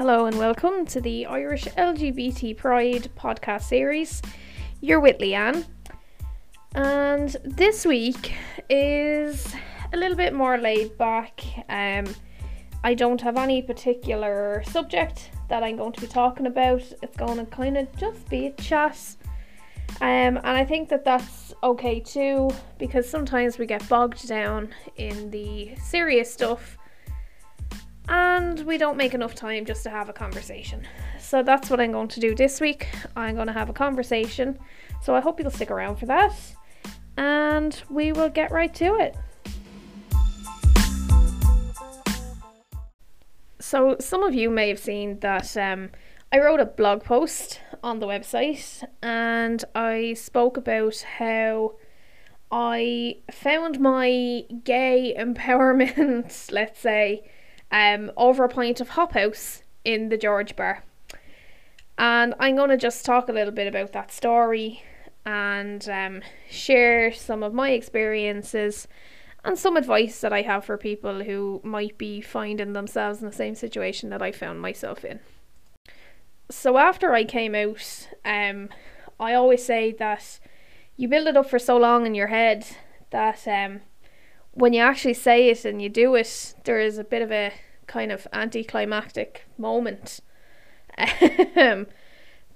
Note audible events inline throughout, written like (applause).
Hello and welcome to the Irish LGBT Pride podcast series. You're with Leanne, and this week is a little bit more laid back. Um, I don't have any particular subject that I'm going to be talking about. It's going to kind of just be a chat. Um, and I think that that's okay too because sometimes we get bogged down in the serious stuff and we don't make enough time just to have a conversation. So that's what I'm going to do this week. I'm going to have a conversation. So I hope you'll stick around for that and we will get right to it. So, some of you may have seen that um, I wrote a blog post on the website and I spoke about how I found my gay (laughs) empowerment, let's say, um, over a pint of Hop House in the George Bar. And I'm going to just talk a little bit about that story and um, share some of my experiences and some advice that I have for people who might be finding themselves in the same situation that I found myself in. So after I came out, um, I always say that you build it up for so long in your head that um, when you actually say it and you do it, there is a bit of a kind of anticlimactic moment. (laughs) Um,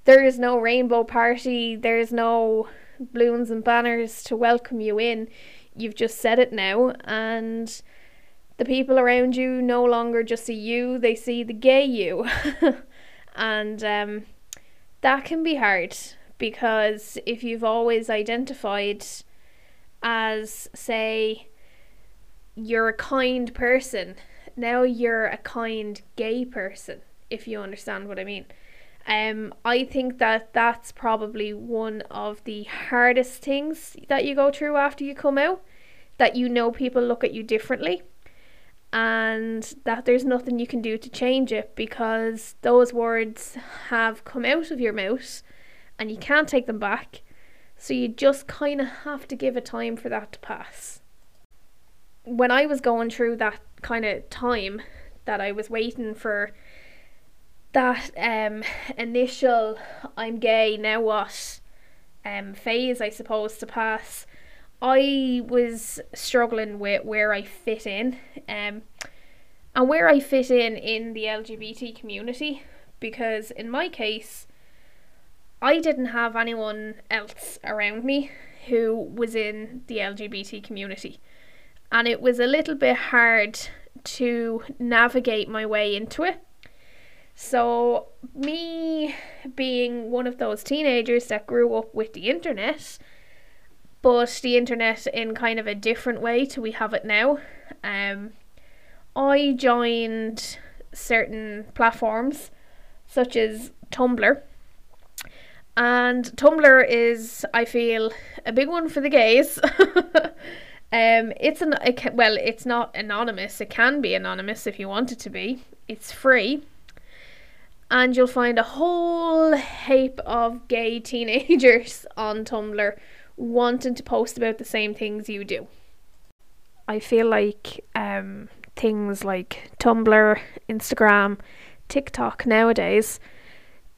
there is no rainbow party, there is no balloons and banners to welcome you in you've just said it now and the people around you no longer just see you, they see the gay you. (laughs) and um, that can be hard because if you've always identified as, say, you're a kind person, now you're a kind gay person, if you understand what I mean. Um, I think that that's probably one of the hardest things that you go through after you come out. That you know people look at you differently, and that there's nothing you can do to change it because those words have come out of your mouth and you can't take them back. So you just kind of have to give it time for that to pass. When I was going through that kind of time that I was waiting for that um initial I'm gay now what? um phase I suppose to pass I was struggling with where I fit in um and where I fit in in the LGBT community because in my case I didn't have anyone else around me who was in the LGBT community and it was a little bit hard to navigate my way into it so, me being one of those teenagers that grew up with the internet, but the internet in kind of a different way to we have it now, um, I joined certain platforms such as Tumblr. And Tumblr is, I feel, a big one for the gays. (laughs) um, it's an it can, well, it's not anonymous. It can be anonymous if you want it to be. It's free and you'll find a whole heap of gay (laughs) teenagers on Tumblr wanting to post about the same things you do. I feel like um, things like Tumblr, Instagram, TikTok nowadays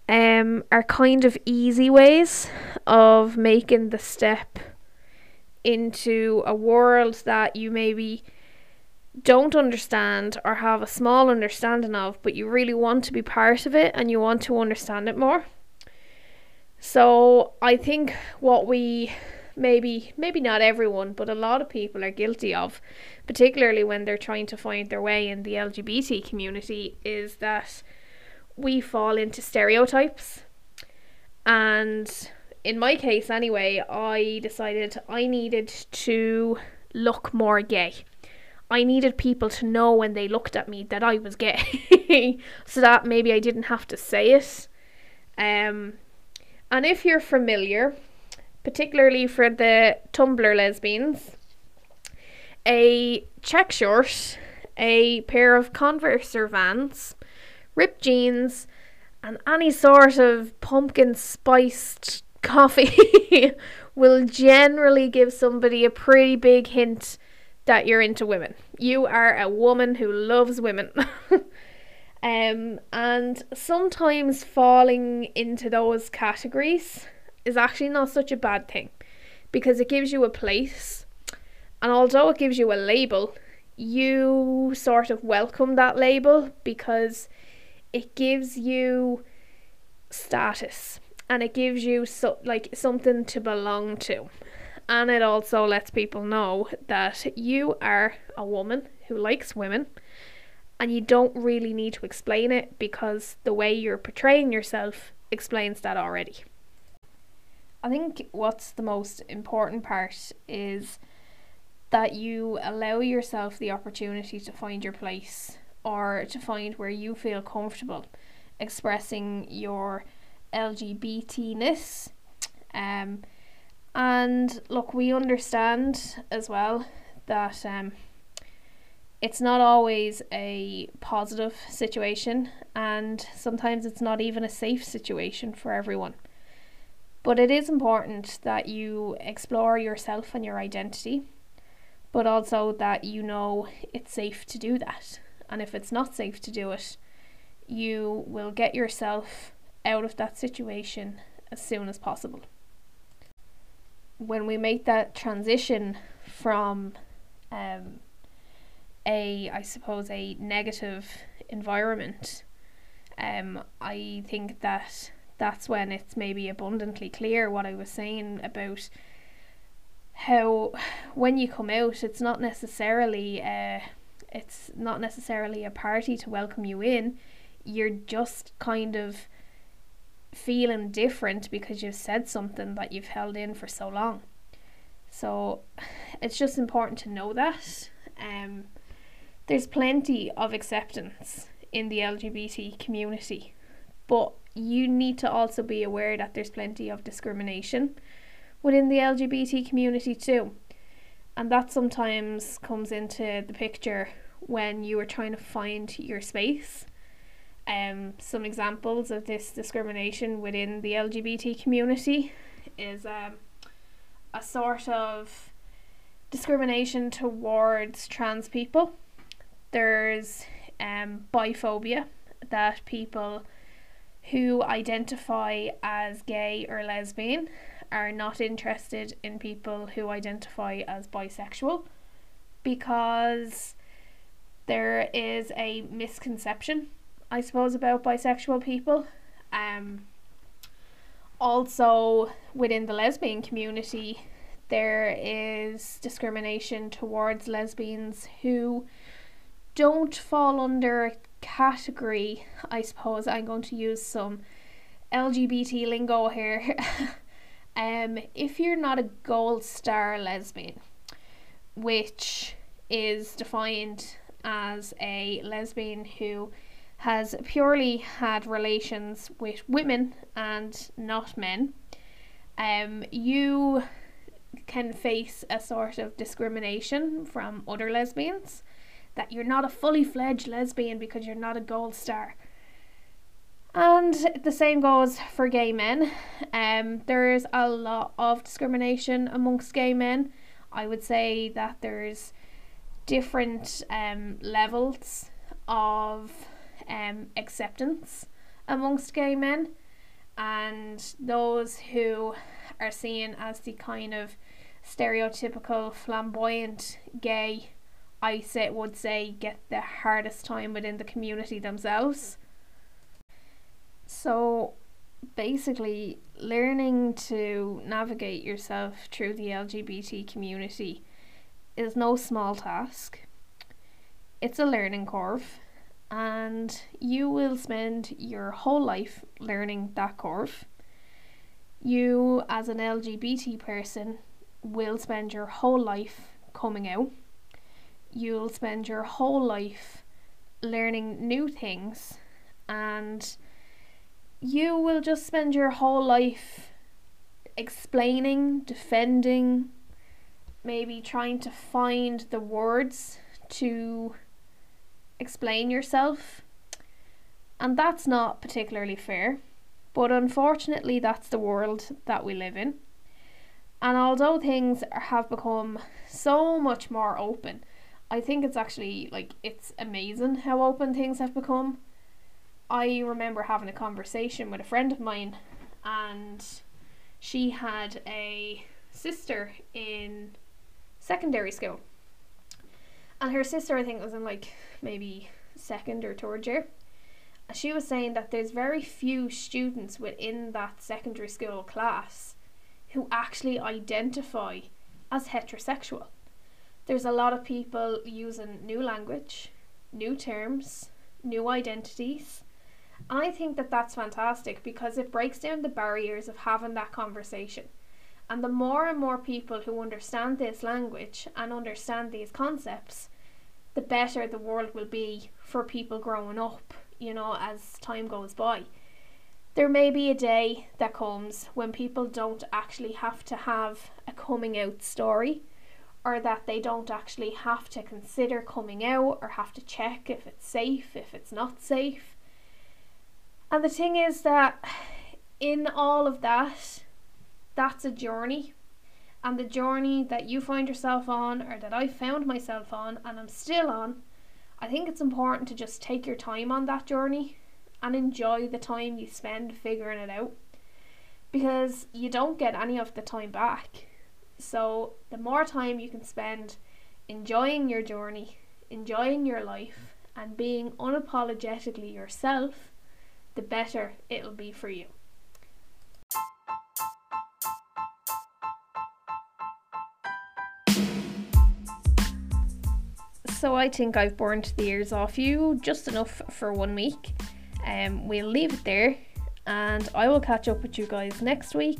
um, are kind of easy ways of making the step into a world that you maybe don't understand or have a small understanding of, but you really want to be part of it and you want to understand it more. So I think what we maybe maybe not everyone, but a lot of people are guilty of, particularly when they're trying to find their way in the LGBT community, is that we fall into stereotypes. And in my case anyway, I decided I needed to look more gay. I needed people to know when they looked at me that I was gay, (laughs) so that maybe I didn't have to say it. Um, and if you're familiar, particularly for the Tumblr lesbians, a check shirt, a pair of Converse or Vans, ripped jeans, and any sort of pumpkin spiced coffee (laughs) will generally give somebody a pretty big hint that you're into women. You are a woman who loves women. (laughs) Um, and sometimes falling into those categories is actually not such a bad thing because it gives you a place. And although it gives you a label, you sort of welcome that label because it gives you status and it gives you so like something to belong to and it also lets people know that you are a woman who likes women and you don't really need to explain it because the way you're portraying yourself explains that already. I think what's the most important part is that you allow yourself the opportunity to find your place or to find where you feel comfortable expressing your LGBTness. Um, and look, we understand as well that um, it's not always a positive situation, and sometimes it's not even a safe situation for everyone. But it is important that you explore yourself and your identity, but also that you know it's safe to do that. And if it's not safe to do it, you will get yourself out of that situation as soon as possible. When we make that transition from um, a, I suppose, a negative environment, um, I think that that's when it's maybe abundantly clear what I was saying about how when you come out, it's not necessarily uh, it's not necessarily a party to welcome you in. You're just kind of feeling different because you've said something that you've held in for so long. So it's just important to know that. Um, there's plenty of acceptance in the LGBT community, but you need to also be aware that there's plenty of discrimination within the LGBT community too. And that sometimes comes into the picture when you are trying to find your space. Um, some examples of this discrimination within the LGBT community is um, a sort of discrimination towards trans people. There's um, biphobia, that people who identify as gay or lesbian are not interested in people who identify as bisexual because there is a misconception, I suppose, about bisexual people. Um, also, within the lesbian community, there is discrimination towards lesbians who don't fall under a category. I suppose I'm going to use some LGBT lingo here. (laughs) um, if you're not a gold star lesbian, which is defined as a lesbian who has purely had relations with women and not men, um, you can face a sort of discrimination from other lesbians that you're not a fully fledged lesbian because you're not a gold star. And the same goes for gay men. Um, there's a lot of discrimination amongst gay men. I would say that there's different um, levels of um, acceptance amongst gay men, and those who are seen as the kind of stereotypical flamboyant gay, I say would say get the hardest time within the community themselves. So basically learning to navigate yourself through the LGBT community is no small task. It's a learning curve, and you will spend your whole life learning that curve. You, as an LGBT person, will spend your whole life coming out. You'll spend your whole life learning new things, and you will just spend your whole life explaining, defending, maybe trying to find the words to explain yourself. And that's not particularly fair. But unfortunately, that's the world that we live in. And although things have become so much more open, I think it's actually like it's amazing how open things have become. I remember having a conversation with a friend of mine, and she had a sister in secondary school. And her sister, I think, was in like maybe second or third year. She was saying that there's very few students within that secondary school class who actually identify as heterosexual. There's a lot of people using new language, new terms, new identities. I think that that's fantastic because it breaks down the barriers of having that conversation. And the more and more people who understand this language and understand these concepts, the better the world will be for people growing up, you know, as time goes by. There may be a day that comes when people don't actually have to have a coming out story or that they don't actually have to consider coming out or have to check if it's safe, if it's not safe. And the thing is that (sighs) in all of that, that's a journey. And the journey that you find yourself on, or that I found myself on, and I'm still on, I think it's important to just take your time on that journey and enjoy the time you spend figuring it out. Because you don't get any of the time back so, the more time you can spend enjoying your journey, enjoying your life, and being unapologetically yourself, the better it'll be for you. So I think I've burned the ears off you just enough for one week. Um, we'll leave it there, and I will catch up with you guys next week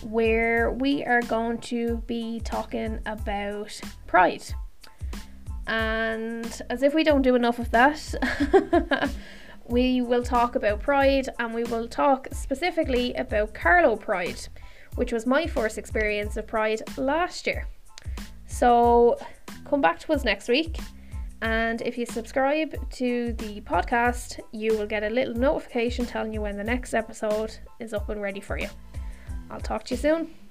where we are going to be talking about pride. And as if we don't do enough of that, (laughs) we will talk about pride and we will talk specifically about Carlow Pride, which was my first experience of pride last year. So come back to us next week. And if you subscribe to the podcast, you will get a little notification telling you when the next episode is up and ready for you. I'll talk to you soon.